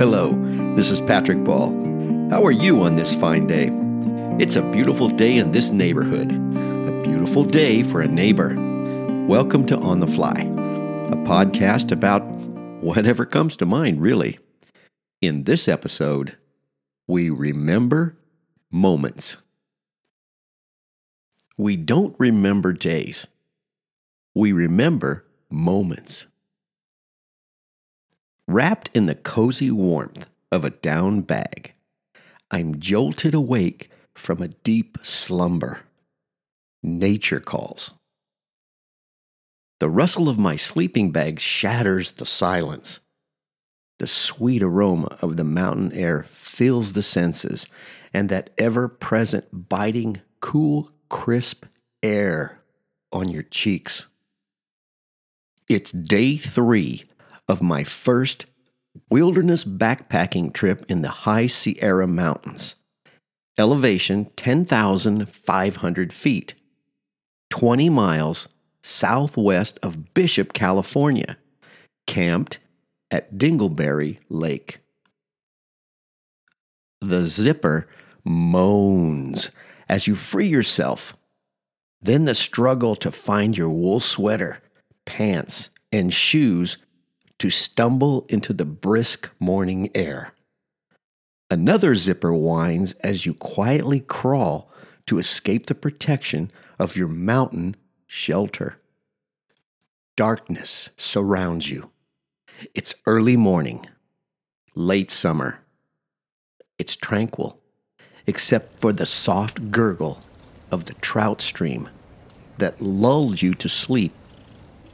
Hello, this is Patrick Ball. How are you on this fine day? It's a beautiful day in this neighborhood. A beautiful day for a neighbor. Welcome to On the Fly, a podcast about whatever comes to mind, really. In this episode, we remember moments. We don't remember days, we remember moments. Wrapped in the cozy warmth of a down bag, I'm jolted awake from a deep slumber. Nature calls. The rustle of my sleeping bag shatters the silence. The sweet aroma of the mountain air fills the senses, and that ever present biting, cool, crisp air on your cheeks. It's day three of my first wilderness backpacking trip in the high Sierra Mountains. Elevation 10,500 feet, 20 miles southwest of Bishop, California, camped at Dingleberry Lake. The zipper moans as you free yourself. Then the struggle to find your wool sweater, pants, and shoes to stumble into the brisk morning air. Another zipper whines as you quietly crawl to escape the protection of your mountain shelter. Darkness surrounds you. It's early morning, late summer. It's tranquil, except for the soft gurgle of the trout stream that lulled you to sleep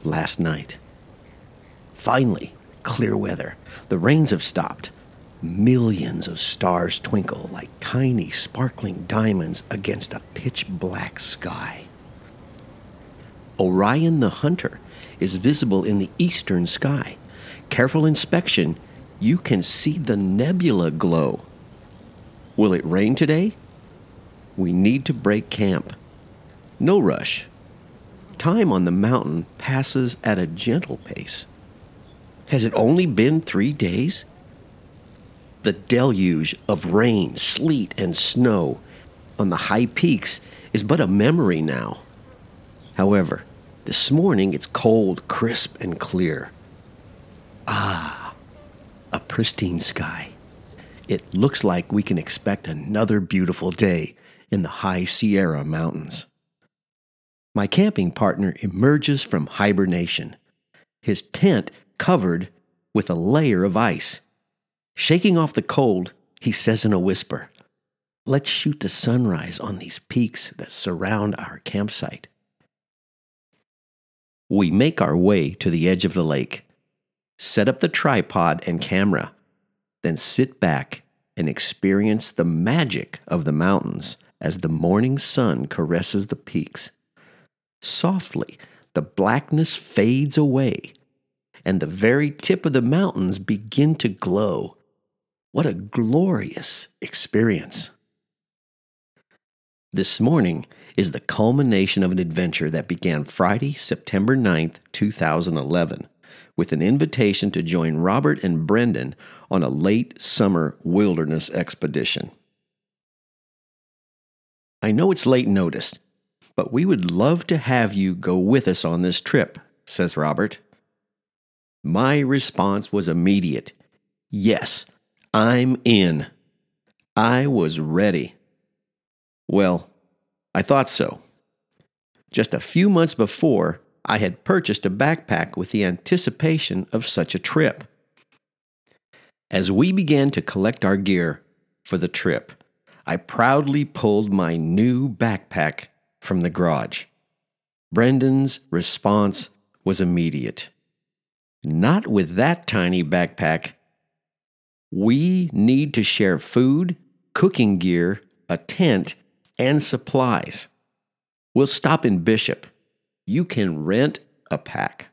last night. Finally, clear weather. The rains have stopped. Millions of stars twinkle like tiny sparkling diamonds against a pitch black sky. Orion the Hunter is visible in the eastern sky. Careful inspection, you can see the nebula glow. Will it rain today? We need to break camp. No rush. Time on the mountain passes at a gentle pace. Has it only been three days? The deluge of rain, sleet, and snow on the high peaks is but a memory now. However, this morning it's cold, crisp, and clear. Ah, a pristine sky. It looks like we can expect another beautiful day in the high Sierra Mountains. My camping partner emerges from hibernation, his tent covered with a layer of ice. Shaking off the cold, he says in a whisper, Let's shoot the sunrise on these peaks that surround our campsite. We make our way to the edge of the lake, set up the tripod and camera, then sit back and experience the magic of the mountains as the morning sun caresses the peaks. Softly, the blackness fades away, and the very tip of the mountains begin to glow. What a glorious experience! This morning is the culmination of an adventure that began Friday, September 9th, 2011, with an invitation to join Robert and Brendan on a late summer wilderness expedition. I know it's late notice, but we would love to have you go with us on this trip, says Robert. My response was immediate Yes, I'm in. I was ready. Well, I thought so. Just a few months before, I had purchased a backpack with the anticipation of such a trip. As we began to collect our gear for the trip, I proudly pulled my new backpack from the garage. Brendan's response was immediate. Not with that tiny backpack. We need to share food, cooking gear, a tent, and supplies. We'll stop in Bishop. You can rent a pack.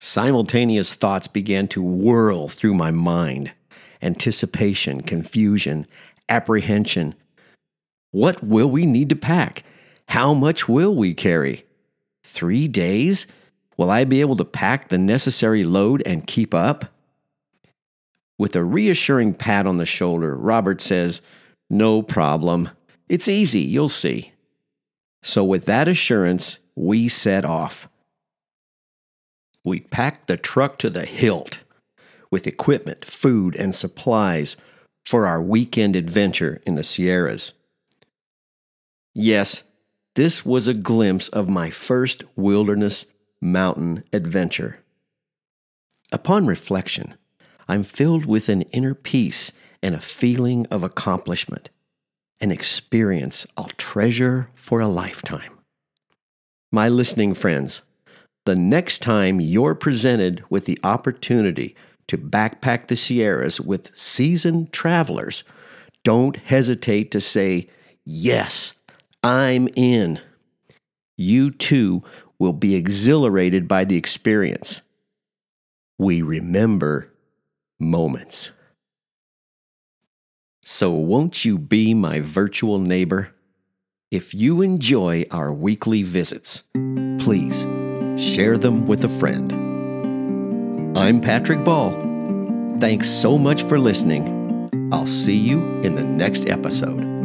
Simultaneous thoughts began to whirl through my mind anticipation, confusion, apprehension. What will we need to pack? How much will we carry? Three days? Will I be able to pack the necessary load and keep up? With a reassuring pat on the shoulder, Robert says, No problem. It's easy, you'll see. So, with that assurance, we set off. We packed the truck to the hilt with equipment, food, and supplies for our weekend adventure in the Sierras. Yes, this was a glimpse of my first wilderness mountain adventure. Upon reflection, I'm filled with an inner peace and a feeling of accomplishment, an experience I'll treasure for a lifetime. My listening friends, the next time you're presented with the opportunity to backpack the Sierras with seasoned travelers, don't hesitate to say, Yes, I'm in. You too will be exhilarated by the experience. We remember moments. So, won't you be my virtual neighbor? If you enjoy our weekly visits, please share them with a friend. I'm Patrick Ball. Thanks so much for listening. I'll see you in the next episode.